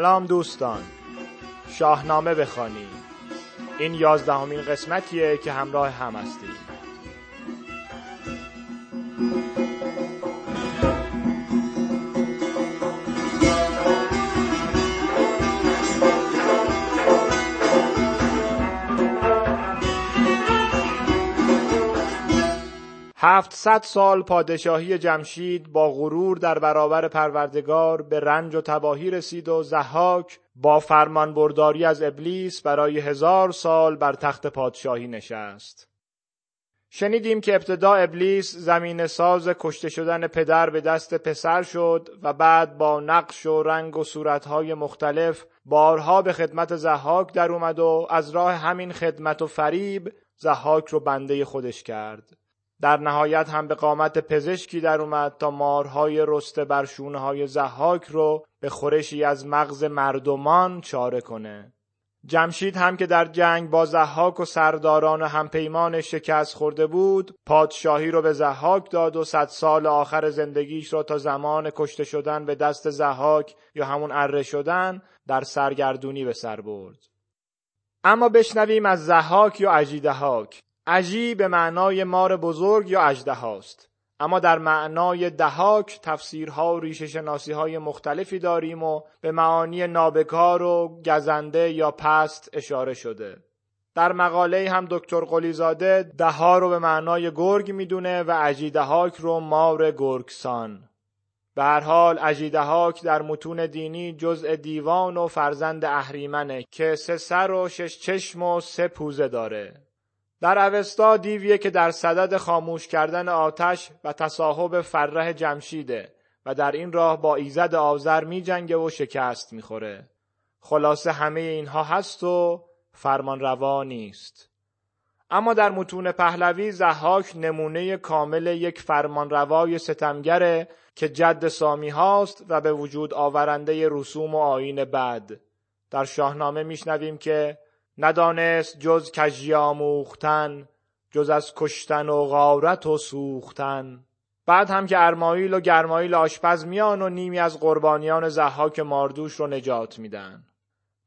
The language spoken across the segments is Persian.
سلام دوستان. شاهنامه بخوانیم. این یازدهمین قسمتیه که همراه هم هستیم. هفتصد سال پادشاهی جمشید با غرور در برابر پروردگار به رنج و تباهی رسید و زحاک با فرمان برداری از ابلیس برای هزار سال بر تخت پادشاهی نشست. شنیدیم که ابتدا ابلیس زمین ساز کشته شدن پدر به دست پسر شد و بعد با نقش و رنگ و صورتهای مختلف بارها به خدمت زحاک در اومد و از راه همین خدمت و فریب زحاک رو بنده خودش کرد. در نهایت هم به قامت پزشکی در اومد تا مارهای رسته بر شونه های زحاک رو به خورشی از مغز مردمان چاره کنه. جمشید هم که در جنگ با زحاک و سرداران و همپیمانش شکست خورده بود پادشاهی رو به زحاک داد و صد سال آخر زندگیش را تا زمان کشته شدن به دست زحاک یا همون اره شدن در سرگردونی به سر برد اما بشنویم از زحاک یا اجیدهاک اژی به معنای مار بزرگ یا اجده هاست. اما در معنای دهاک تفسیرها و ریشه شناسی های مختلفی داریم و به معانی نابکار و گزنده یا پست اشاره شده. در مقاله هم دکتر قلیزاده دها رو به معنای گرگ می‌دونه و اجیدهاک رو مار گرگسان. به هر حال اجیدهاک در متون دینی جزء دیوان و فرزند اهریمنه که سه سر و شش چشم و سه پوزه داره. در اوستا دیویه که در صدد خاموش کردن آتش و تصاحب فرح جمشیده و در این راه با ایزد آذر می جنگه و شکست می‌خوره. خلاصه همه اینها هست و فرمان روا نیست. اما در متون پهلوی زحاک نمونه کامل یک فرمان روای ستمگره که جد سامی هاست و به وجود آورنده رسوم و آین بد. در شاهنامه میشنویم که ندانست جز کژی آموختن جز از کشتن و غارت و سوختن. بعد هم که ارمایل و گرمایل آشپز میان و نیمی از قربانیان زحاک ماردوش رو نجات میدن.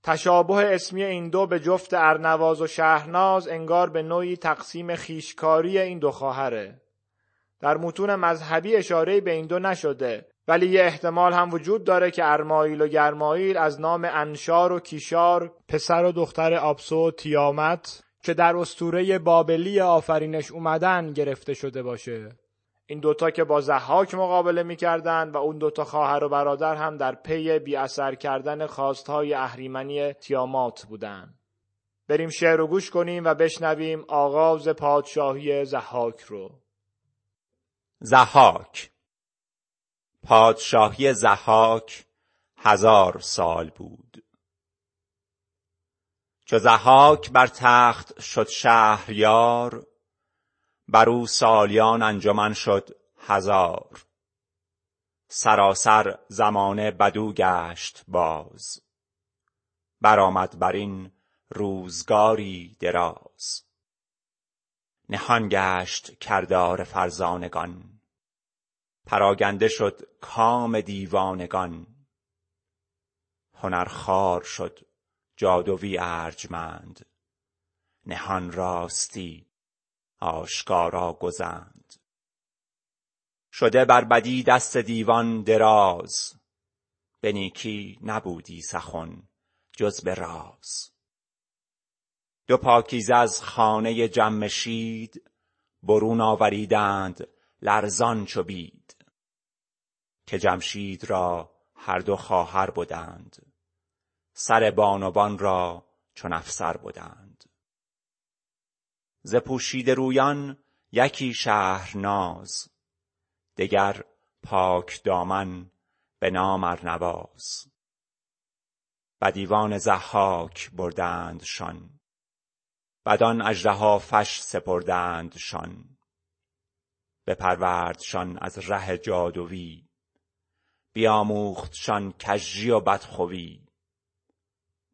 تشابه اسمی این دو به جفت ارنواز و شهرناز انگار به نوعی تقسیم خیشکاری این دو خواهره. در متون مذهبی اشاره به این دو نشده. ولی یه احتمال هم وجود داره که ارمایل و گرمایل از نام انشار و کیشار پسر و دختر آبسو و تیامت که در استوره بابلی آفرینش اومدن گرفته شده باشه. این دوتا که با زحاک مقابله می‌کردن و اون دوتا خواهر و برادر هم در پی بی اثر کردن خواستهای اهریمنی تیامات بودن. بریم شعر رو گوش کنیم و بشنویم آغاز پادشاهی زحاک رو. زحاک پادشاهی زحاک هزار سال بود. چو زحاک بر تخت شد شهریار بر او سالیان انجمن شد هزار. سراسر زمانه بدو گشت باز. برآمد بر این روزگاری دراز. نهان گشت کردار فرزانگان. پراگنده شد کام دیوانگان. هنرخوار شد جادوی ارجمند. نهان راستی آشکارا گزند. شده بر بدی دست دیوان دراز. به نیکی نبودی سخن جز به راز. دو پاکیزه از خانه جمشید برون آوریدند لرزان چو بید. که جمشید را هر دو خواهر بودند سر بانوان را چون افسر بودند ز پوشیده رویان یکی شهرناز دگر پاک دامن به نام ارنواز. و دیوان ضحاک بردندشان بدان اژدهافش سپردندشان بپروردشان از ره جادوی بیاموختشان کژی و بدخوی.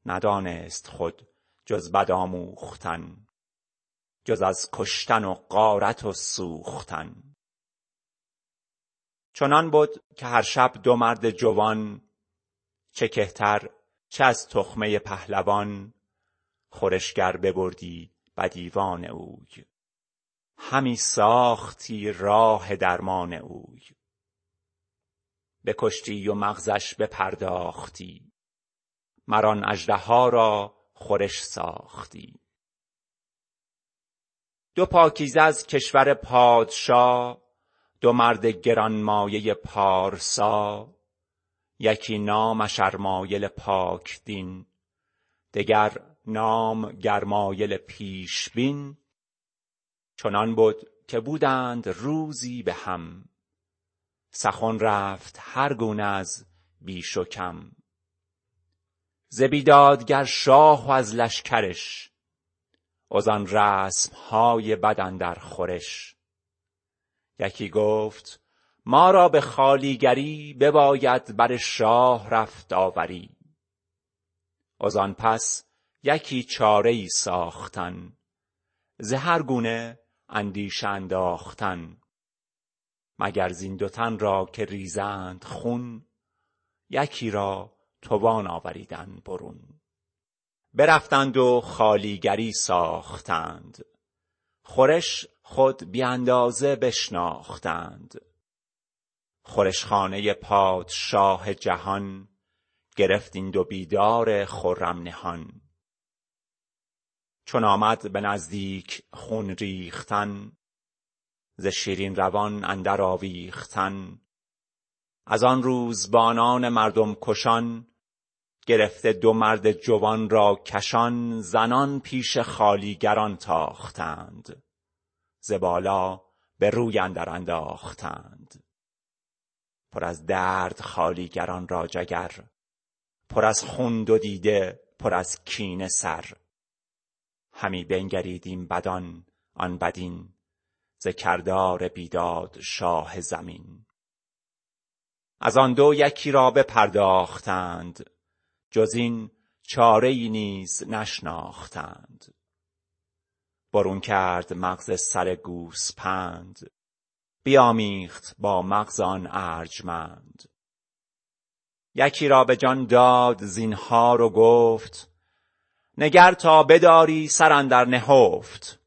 ندانست خود جز بد آموختن جز از کشتن و غارت و سوختن. چنان بود که هر شب دو مرد جوان چه کهتر چه از تخمه پهلوان خورشگر ببردی بدیوان اوی. همی ساختی راه درمان اوی. بکشتی و مغزش بپرداختی. مر آن اژدها را خورش ساختی. دو پاکیزه از کشور پادشا دو مرد گرانمایه پارسا یکی نامش ارمایل پاک دین دگر نام گرمایل پیش بین چنان بد که بودند روزی به هم. سخن رفت هر گونه از بیش و کم. ز بیدادگر شاه و از لشکرش وز آن رسم های بد اندر خورش. یکی گفت ما را به خوالیگری بباید بر شاه رفت آوری. وز آن پس یکی چاره ای ساختن ز هر گونه اندیشه انداختن. مگر زین دو تن را که ریزند خون؟ یکی را توان آوریدن برون. برفتند و خوالیگری ساختند. خورش خود بی اندازه بشناختند. خورشخانه پادشاه جهان گرفت این دو بیدار خرم نهان چون آمد به نزدیک خون ریختن ز شیرین روان اندر آویختن. از آن روزبانان مردم کشان گرفته دو مرد جوان را کشان زنان پیش خوالیگران تاختند. ز بالا به روی اندر انداختند. پر از درد خوالیگران را جگر پر از خون دو دیده پر از کینه سر. همی بنگرید این بدان آن بدین. ز کردار بیداد شاه زمین. از آن دو یکی را بپرداختند جز این چاره ای نیز نشناختند. برون کرد مغز سر گوسپند بیامیخت با مغز آن ارجمند. یکی را به جان داد زینهار و گفت نگر تا بداری سر اندر نهفت.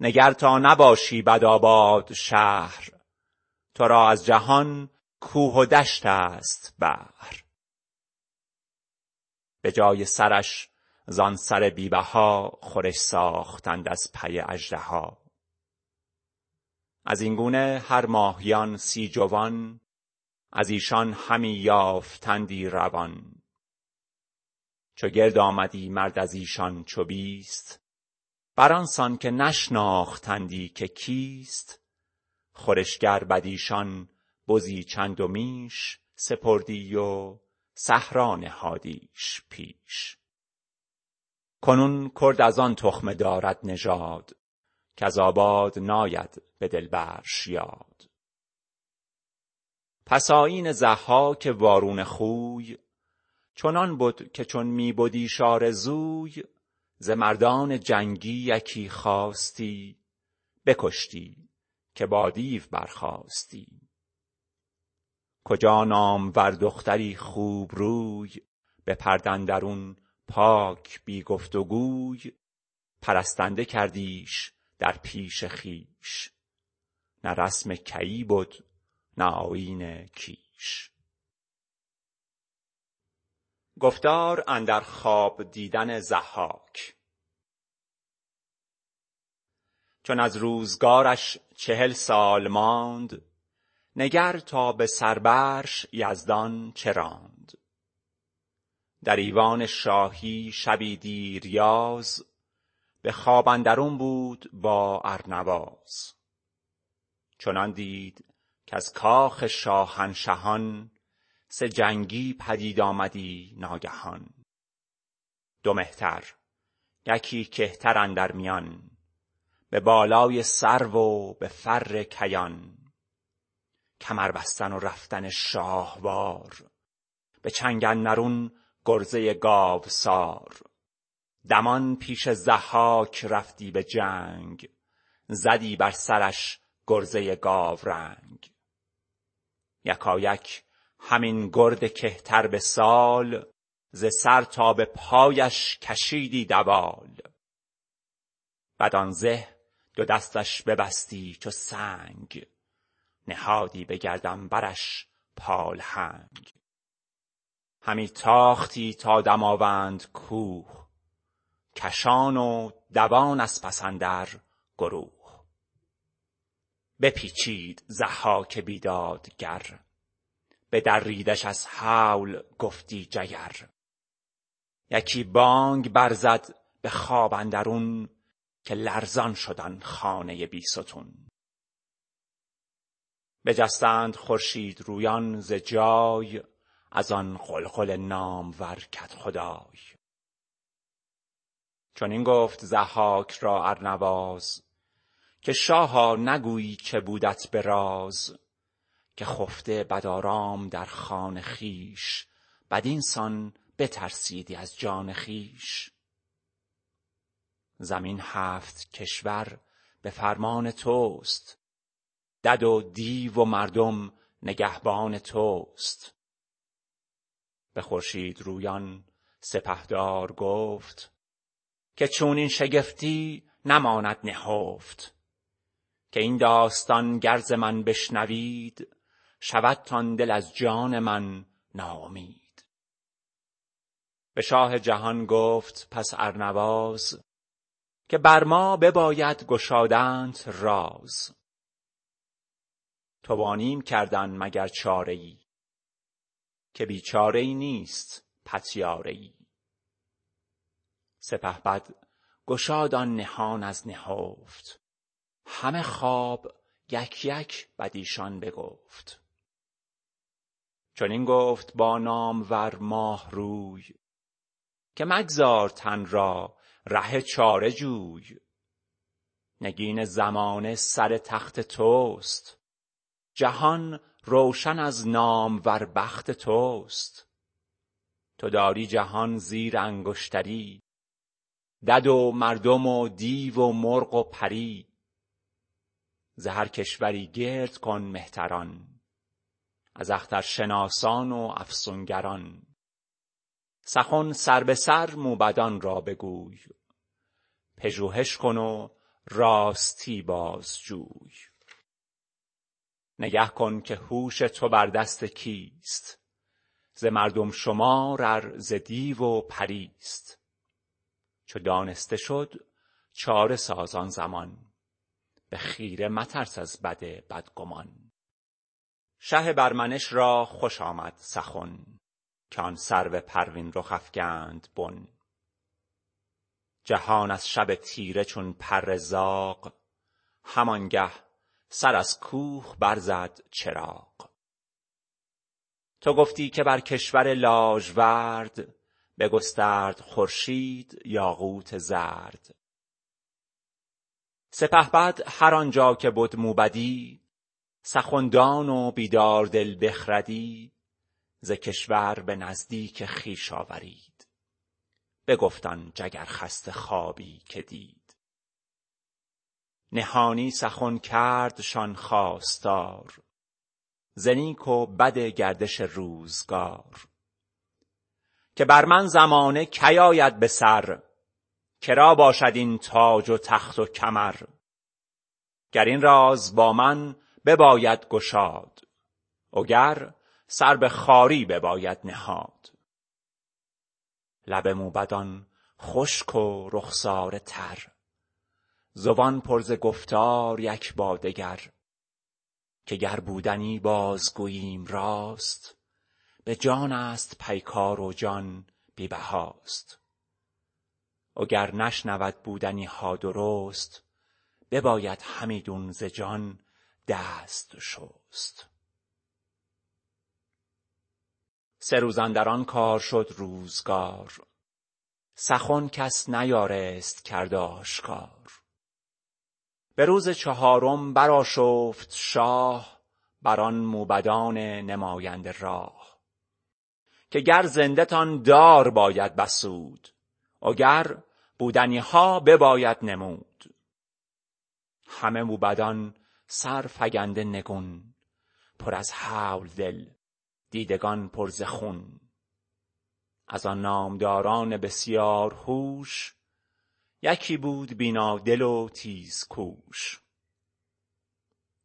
نگر تا نباشی بدآباد شهر. تو را از جهان کوه و دشت است بهر به جای سرش زان سر بی بها خورش ساختند از پی اژدها. از این گونه هر ماهیان سی جوان از ایشان همی یافتندی روان. چو گرد آمدی مرد از ایشان چو بیست بر آن سان که نشناختندی که کیست. خورشگر بدیشان بزی چند و میش سپردی و صحرا نهادیش پیش. کنون کرد از آن تخمه دارد نژاد کز آباد ناید به دلبرش یاد. پس آیین ضحاک وارونه خوی چنان بد که چون می بدیش آرزوی ز مردان جنگی یکی خواستی بکشتی که با دیو برخاستی. کجا نامور دختری خوب روی به پرده اندرون پاک بی گفت گوی پرستنده کردیش در پیش خویش. نه رسم کیی بد نه آیین کیش. گفتار اندر خواب دیدن ضحاک. چون از روزگارش چهل سال ماند نگر تا به سر برش یزدان چه در ایوان شاهی شبی دیریاز به خواب اندرون بود با ارنواز. چنان دید کز کاخ شاهنشهان سه جنگی پدید آمدی ناگهان. دو مهتر یکی کهتر اندر میان. به بالای سرو و به فر کیان. کمر بستن و رفتن شاهوار. به چنگ اندرون گرزه گاوسار. دمان پیش ضحاک رفتی به جنگ. زدی بر سرش گرزه گاورنگ. یکایک همین گرد کهتر به سال ز سر تا به پایش کشیدی دوال. بدان زه دو دستش ببستی چو سنگ نهادی به گردن برش پالهنگ همی تاختی تا دماوند کوه کشان و دوان از پس اندر گروه. بپیچید ضحاک بیدادگر. بدریدش از هول گفتی جگر. یکی بانگ برزد به خواب اندرون که لرزان شد آن خانه بیستون بجستند خورشید رویان ز جای از آن غلغل نامور کدخدای چنین گفت ضحاک را ارنواز که شاها نگویی چه بودت به راز. که خفته بدآرام در خان خویش بدین سان بترسیدی از جان خویش زمین هفت کشور به فرمان توست. دد و دیو و مردم نگهبان توست. به خورشید رویان سپهدار گفت که چون شگفتی نماند نهفت. که این داستان گر ز من بشنوید شودتان دل از جان من ناامید. به شاه جهان گفت پس ارنواز که بر ما بباید گشادنت راز. توانیم کردن مگر چاره ای که بیچاره ای نیست پتیاره ای سپهبد گشاد آن نهان از نهفت. همه خواب یک یک بدیشان بگفت. چنین گفت با نامور ماه روی که مگذار تن را ره چاره جوی. نگین زمانه سر تخت توست جهان روشن از نامور بخت توست. تو داری جهان زیر انگشتری دد و مردم و دیو و مرغ و پری. ز هر کشوری گرد کن مهتران. از اخترشناسان و افسونگران. سخن سر به سر موبدان را بگوی. پژوهش کن و راستی بازجوی. نگه کن که هوش تو بر دست کیست. ز مردم شمار ار ز دیو و پریست. چو دانسته شد چاره ساز آن زمان به خیره مترس از بد بدگمان. شه برمنش را خوش آمد سخن که آن سرو پروین رخ افگند بن. جهان از شب تیره چون پر زاغ همانگه سر از کوه برزد چراغ. تو گفتی که بر کشور لاژورد بگسترد خورشید یاقوت زرد. سپهبد هر آنجا که بد موبدی سخندان و بیداردل بخردی ز کشور به نزدیک خویش آورید. بگفت آن جگرخسته خوابی که دید. نهانی سخن کردشان خواستار ز نیک و بد گردش روزگار. که بر من زمانه کی آید به سر؟ که را باشد این تاج و تخت و کمر؟ گر این راز با من بباید گشاد. وگر سر به خواری بباید نهاد. لب موبدان خشک و رخساره تر. زبان پر ز گفتار یک با دگر. که گر بودنی بازگوییم راست به جان است پیکار و جان بی بهاست. وگر نشنود بودنی ها درست بباید همیدون ز جان دست شست. سه روز اندر آن کار شد روزگار. سخن کس نیارست کرد آشکار. به روز چهارم برآشفت شاه بر آن موبدان نماینده راه. که گر زنده تان دار باید بسود وگر بودنی ها بباید نمود. همه موبدان سر فگنده نگون پر از هول دل دیدگان پر ز خون. از آن نامداران بسیار هوش یکی بود بینادل و تیزکوش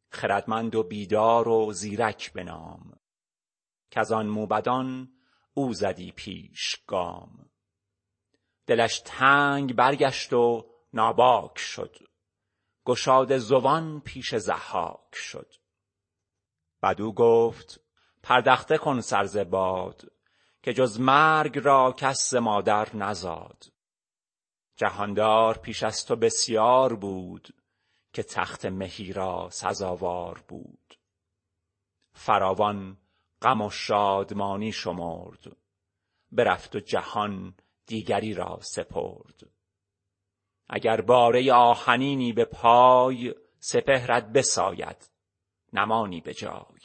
خردمند و بیدار و زیرک به نام کز آن موبدان او زدی پیش گام. دلش تنگ برگشت و ناباک شد. گشاده زبان پیش ضحاک شد. بدو گفت پردخته کن سر ز باد که جز مرگ را کس مادر نزاد. جهاندار پیش از تو بسیار بود که تخت مهی را سزاوار بود. فراوان غم و شادمانی شمرد برفت و جهان دیگری را سپرد. اگر باره آهنینی به پای سپهرت بساید نمانی به جای.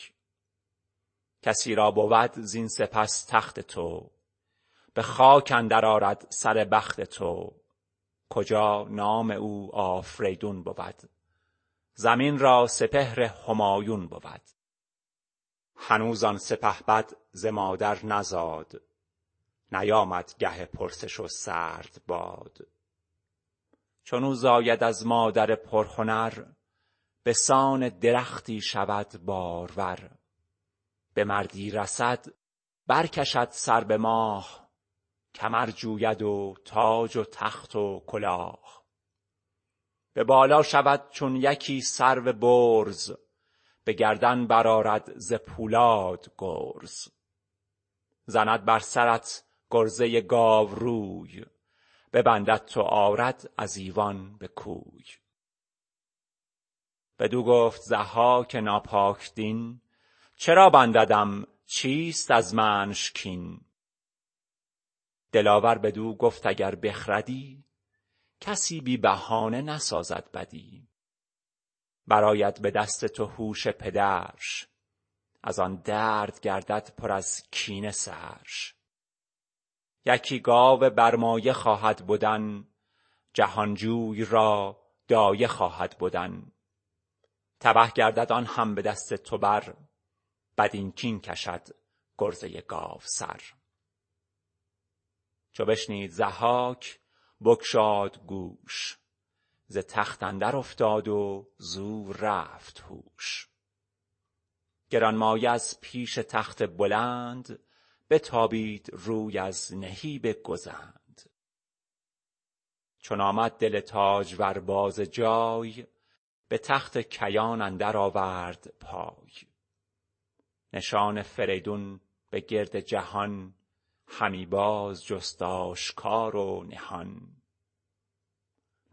کسی را بود زین سپس تخت تو به خاک اندر آرد سر بخت تو. کجا نام او آفریدون بود؟ زمین را سپهر همایون بود. هنوز آن سپهبد ز مادر نزاد. نیامد گه پرسش و سرد باد. چون زاید از مادر پرهنر به سان درختی شود بارور. به مردی رسد برکشد سر به ماه کمر جوید و تاج و تخت و کلاه. به بالا شود چون یکی سرو برز به گردن برآرد ز پولاد گرز. زند بر سرت گرزه گاوروی ببندد تو آرد از ایوان به کوی. بدو گفت ضحاک ناپاک دین چرا بنددم؟ چیست از منش کین دلاور بدو گفت اگر بخردی کسی بی بهانه نسازد بدی. برآید به دست تو هوش پدرش از آن درد گردد پر از کینه سرش. یکی گاو برمایه خواهد بدن جهانجوی را دایه خواهد بدن. تبه گردد آن هم به دست تو بر بدین کین کشد گرزه گاو سر. چو بشنید ضحاک بگشاد گوش ز تخت اندر افتاد و زو رفت هوش. گرانمایه از پیش تخت بلند بتابید روی از نهیب گزند. چون آمد دل تاجور باز جای به تخت کیان اندر آورد پای. نشان فریدون به گرد جهان همی باز جست آشکار و نهان.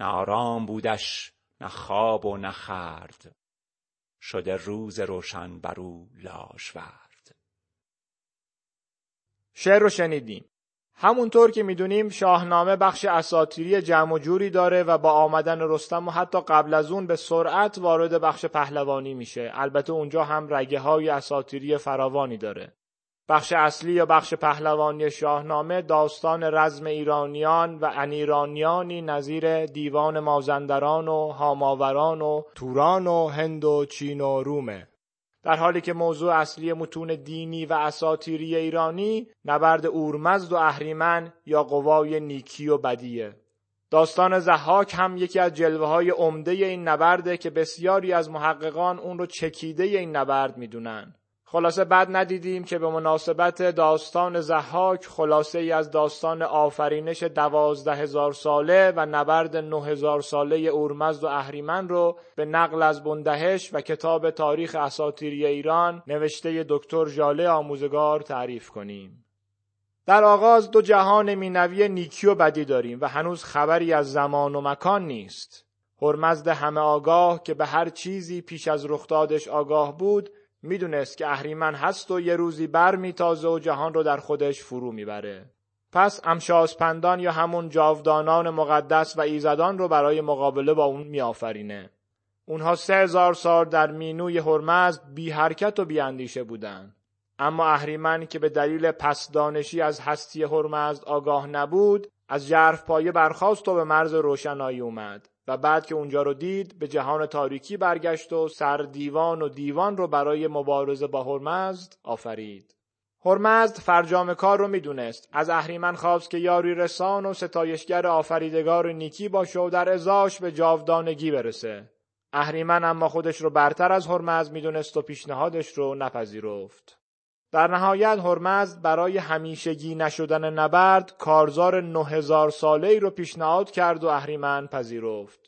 نه آرام بودش نه خواب و نه خورد شده روز روشن بر او لاژورد. شعر رو شنیدیم. همونطور که می‌دونیم شاهنامه بخش اساتیری جمع و جوری داره و با آمدن رستم و حتی قبل از اون به سرعت وارد بخش پهلوانی میشه. البته اونجا هم رگه های اساتیری فراوانی داره. بخش اصلی یا بخش پهلوانی شاهنامه داستان رزم ایرانیان و انیرانیانی نظیر دیوان مازندران و هاماوران و توران و هند و چین و رومه در حالی که موضوع اصلی متون دینی و اساتیری ایرانی نبرد اورمزد و اهریمن یا قوای نیکی و بدیه. داستان زحاک هم یکی از جلوه های عمده این نبرده که بسیاری از محققان اون رو چکیده این نبرد می‌دونن. خلاصه بعد ندیدیم که به مناسبت داستان زحاک خلاصه ای از داستان آفرینش دوازده هزار ساله و نبرد نه هزار ساله اورمزد و اهریمن رو به نقل از بندهش و کتاب تاریخ اساتیری ایران نوشته دکتر ژاله آموزگار تعریف کنیم. در آغاز دو جهان مینوی نیکی و بدی داریم و هنوز خبری از زمان و مکان نیست. هرمزد همه آگاه که به هر چیزی پیش از رخدادش آگاه بود می‌دونست که اهریمن هست و یه روزی بر میتازه و جهان رو در خودش فرو می‌بره. پس امشاسپندان یا همون جاودانان مقدس و ایزدان رو برای مقابله با اون میآفرینه. اونها سه هزار سال در مینوی هرمزد بی حرکت و بی اندیشه بودن. اما اهریمن که به دلیل پس دانشی از هستی هرمزد آگاه نبود از جرف پایه برخاست و به مرز روشنایی اومد. و بعد که اونجا رو دید به جهان تاریکی برگشت و سر دیوان و دیوان رو برای مبارزه با هرمزد آفرید. هرمزد فرجام کار رو می‌دونست. از اهریمن خواست که یاری رسان و ستایشگر آفریدگار نیکی باشه و در ازاش به جاودانگی برسه. اهریمن اما خودش رو برتر از هرمزد می‌دونست و پیشنهادش رو نپذیرفت. در نهایت هرمزد برای همیشگی نشدن نبرد کارزار 9000 ساله ای رو پیشنهاد کرد و اهریمن پذیرفت.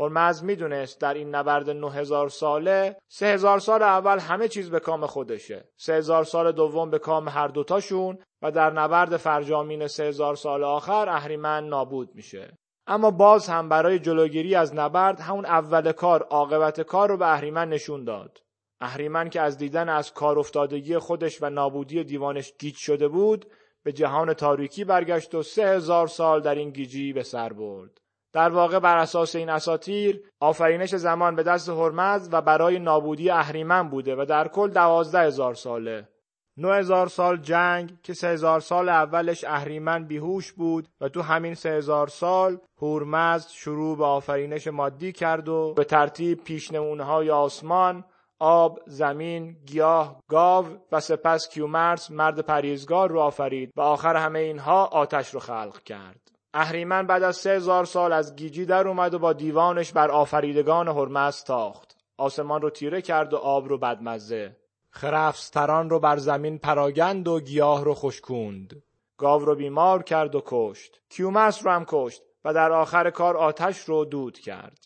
هرمز می‌دونست در این نبرد 9000 ساله 3000 سال اول همه چیز به کام خودشه. 3000 سال دوم به کام هر دوتاشون و در نبرد فرجامین 3000 سال آخر اهریمن نابود میشه. اما باز هم برای جلوگیری از نبرد همون اول کار عاقبت کار رو به اهریمن نشون داد. اهریمن که از دیدن از کار افتادگی خودش و نابودی دیوانش گیج شده بود به جهان تاریکی برگشت و سه هزار سال در این گیجی به سر برد. در واقع بر اساس این اساتیر آفرینش زمان به دست هرمز و برای نابودی اهریمن بوده و در کل دوازده هزار ساله. نه هزار سال جنگ که سه هزار سال اولش اهریمن بیهوش بود و تو همین سه هزار سال هورمزد شروع به آفرینش مادی کرد و به ترتیب پیشنمونه آسمان آب، زمین، گیاه، گاو و سپس کیومرس مرد پریزگار رو آفرید و آخر همه اینها آتش رو خلق کرد. اهریمن بعد از سه هزار سال از گیجی در اومد و با دیوانش بر آفریدگان هرمز تاخت. آسمان رو تیره کرد و آب رو بدمزه. خرفستران رو بر زمین پراگند و گیاه رو خشکوند. گاو رو بیمار کرد و کشت. کیومرس رو هم کشت و در آخر کار آتش رو دود کرد.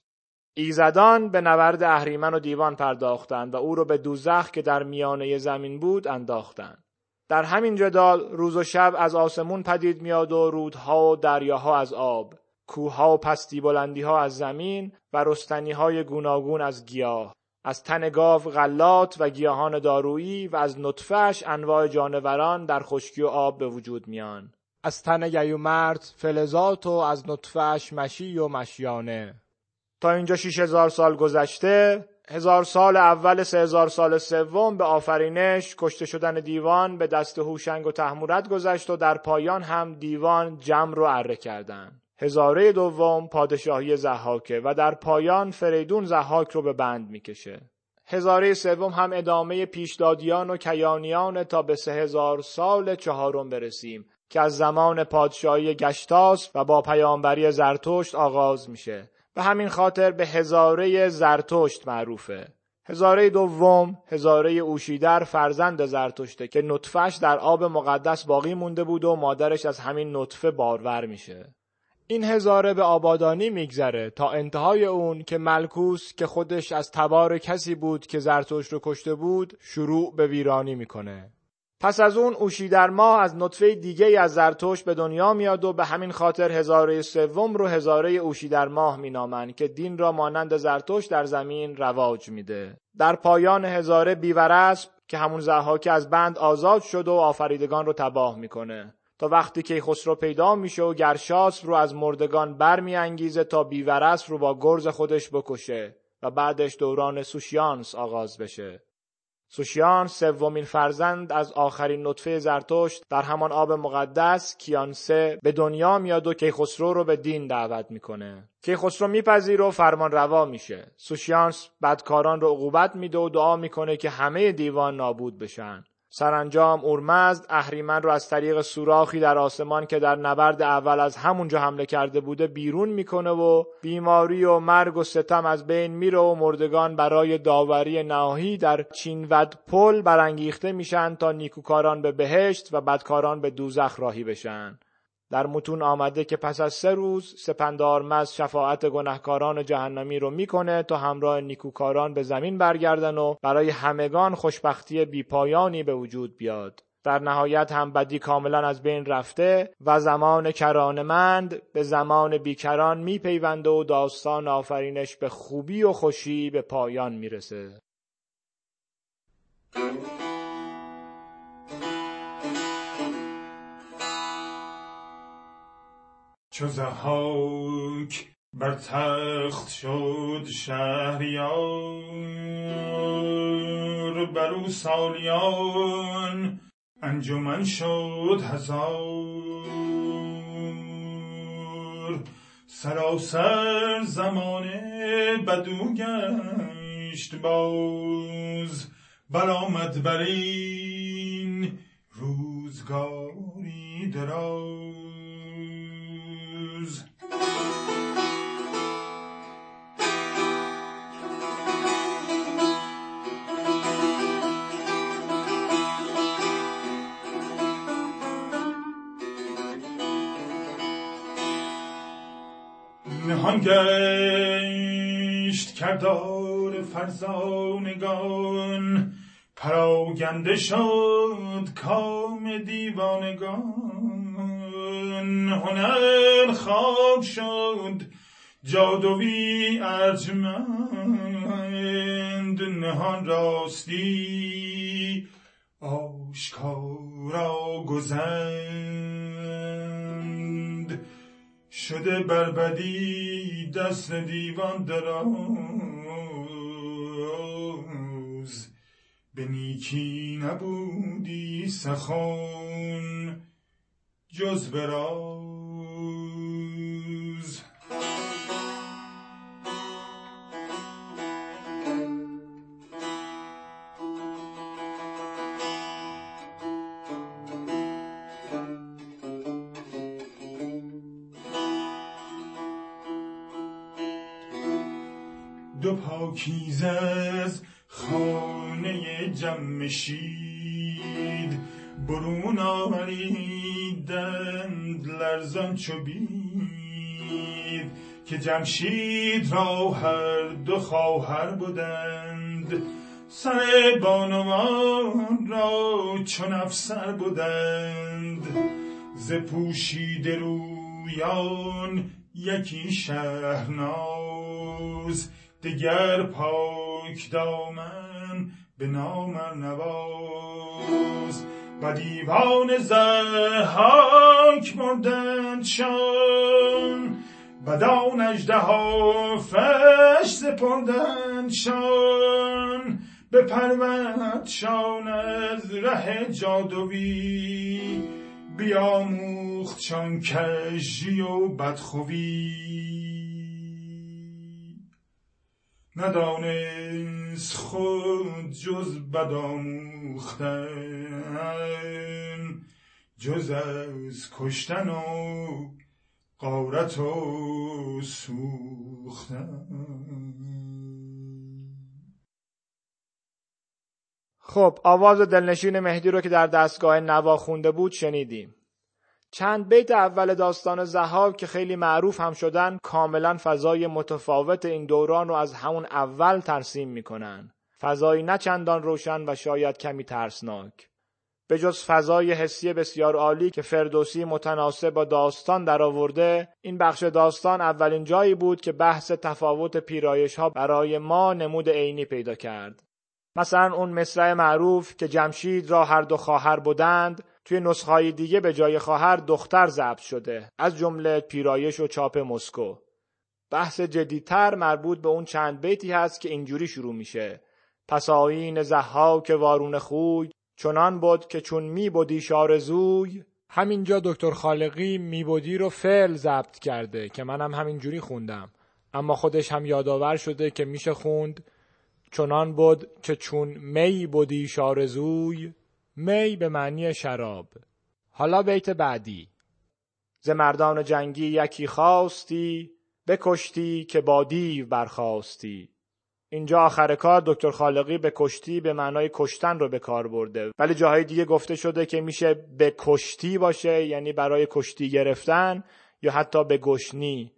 ایزدان به نبرد اهریمن و دیوان پرداختند و او را به دوزخ که در میانه زمین بود انداختند. در همین جدال روز و شب از آسمون پدید میاد و رودها و دریاها از آب، کوهها و پستی بلندیها از زمین و رستنیهای گوناگون از گیاه، از تن گاو غلات و گیاهان دارویی و از نطفهش انواع جانوران در خشکی و آب به وجود میان. از تن گیومرد فلزات و از نطفهش مشی و مشیانه تا اینجا 6000 سال گذشته هزار سال اول سه هزار سال سوم به آفرینش کشته شدن دیوان به دست هوشنگ و تحمورت گذشت و در پایان هم دیوان جمع رو اره کردن. هزاره دوم پادشاهی زحاکه و در پایان فریدون زحاک رو به بند می‌کشه. هزاره سوم هم ادامه پیشدادیان و کیانیان تا به سه هزار سال چهارم برسیم که از زمان پادشاهی گشتاس و با پیامبری زرتشت آغاز میشه. به همین خاطر به هزاره زرتشت معروفه. هزاره دوم هزاره اوشیدر فرزند زرتشته که نطفهش در آب مقدس باقی مونده بود و مادرش از همین نطفه بارور میشه. این هزاره به آبادانی میگذره تا انتهای اون که ملکوس که خودش از تبار کسی بود که زرتشت رو کشته بود شروع به ویرانی می‌کنه. پس از اون اوشیدر ماه از نطفه دیگه از زرتوش به دنیا میاد و به همین خاطر هزاره سوم رو هزاره اوشیدر ماه مینامن که دین را مانند زرتوش در زمین رواج میده. در پایان هزاره بیورسب که همون که از بند آزاد شد و آفریدگان رو تباه می‌کنه. تا وقتی که خسرو پیدا میشه و گرشاس رو از مردگان برمیانگیزه تا بیورس رو با گرز خودش بکشه و بعدش دوران سوشیانس آغاز بشه. سوشیان سومین فرزند از آخرین نطفه زرتشت در همان آب مقدس کیانسه به دنیا میاد و کیخسرو رو به دین دعوت می‌کنه. کیخسرو میپذیره و فرمان روا میشه. سوشیانس بدکاران رو عقوبت میده و دعا می‌کنه که همه دیوان نابود بشن. سرانجام اورمزد اهریمن رو از طریق سوراخی در آسمان که در نبرد اول از همونجا حمله کرده بوده بیرون می‌کنه و بیماری و مرگ و ستم از بین میره و مردگان برای داوری نهایی در چینود پل برانگیخته میشن تا نیکوکاران به بهشت و بدکاران به دوزخ راهی بشن. در متون آمده که پس از سه روز سپندارمز شفاعت گناهکاران جهنمی رو می‌کنه تا همراه نیکوکاران به زمین برگردن و برای همگان خوشبختی بیپایانی به وجود بیاد. در نهایت هم بدی کاملا از بین رفته و زمان کرانمند به زمان بیکران میپیونده و داستان آفرینش به خوبی و خوشی به پایان می‌رسه. چو زهاک بر تخت شد شهریار بر او سالیان انجمن شد هزار. سراسر زمانه بدو گشت باز برآمد بر این روزگاری دراز. نهان گشت کردار فرزانگان. پراگنده شد کام دیوانگان. هنر خواب شد جادوی ارجمند نهان راستی آشکارا گزند شده بربدی دست دیوان دراز به نیکی نبودی سخن. جز براز. دو پاکیزه از خانه جمشید برون آوریدند لرزان چو بید که جمشید را هر دو خواهر بودند. سر بانوان را چون افسر بودند. ز پوشیده رویان یکی شهرناز دگر پاک دامن به نام نواز. و دیوان زهاک بردند شان. بدان اجده ها فش سپردند شان. به شان از ره جادوی بیاموخت شان کژی و بدخوی. ندانست خود جز بد آموختن جز از کشتن و قارت و سوختن. خب آواز دلنشین مهدی رو که در دستگاه نوا خونده بود شنیدیم. چند بیت اول داستان زهاب که خیلی معروف هم شدن کاملا فضای متفاوت این دوران رو از همون اول ترسیم می‌کنن. فضایی نه چندان روشن و شاید کمی ترسناک. به جز فضای حسی بسیار عالی که فردوسی متناسب با داستان درآورده این بخش داستان اولین جایی بود که بحث تفاوت پیرایش ها برای ما نمود عینی پیدا کرد. مثلا اون مصرع معروف که جمشید را هر دو خواهر بودند توی نسخهای دیگه به جای خواهر دختر ضبط شده از جمله پیرایش و چاپ مسکو. بحث جدیتر مربوط به اون چند بیتی هست که اینجوری شروع میشه. پس آین که وارون خوی چنان بود که چون می بودی شارزوی همینجا دکتر خالقی می بودی رو فعل ضبط کرده که منم همینجوری خوندم. اما خودش هم یادآور شده که میشه خوند چنان بود که چون می بودی شارزوی می به معنی شراب. حالا بیت بعدی. ز مردان جنگی یکی خواستی بکشتی که با دیو برخواستی. اینجا آخر کار دکتر خالقی به کشتی به معنای کشتن رو به کار برده. ولی جاهای دیگه گفته شده که میشه به کشتی باشه یعنی برای کشتی گرفتن یا حتی به گشنی.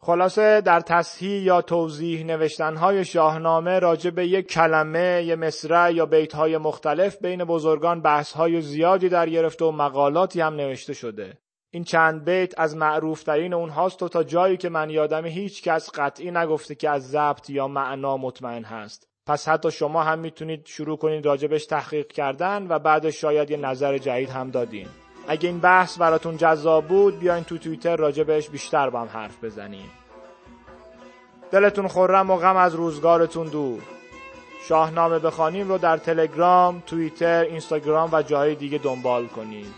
خلاصه در تصحیح یا توضیح نوشتنهای شاهنامه راجع به یک کلمه، یه مصرع یا بیتهای مختلف بین بزرگان بحثهای زیادی در گرفته و مقالاتی هم نوشته شده. این چند بیت از معروفترین اونهاست و تا جایی که من یادم هیچ کس قطعی نگفته که از ضبط یا معنا مطمئن هست. پس حتی شما هم می‌تونید شروع کنید راجبش تحقیق کردن و بعدش شاید یه نظر جدید هم دادین. اگه این بحث براتون جذاب بود بیاین تو توییتر راجع بهش بیشتر با هم حرف بزنیم. دلتون خورم و غم از روزگارتون دور. شاهنامه بخوانیم رو در تلگرام، توییتر، اینستاگرام و جاهای دیگه دنبال کنید.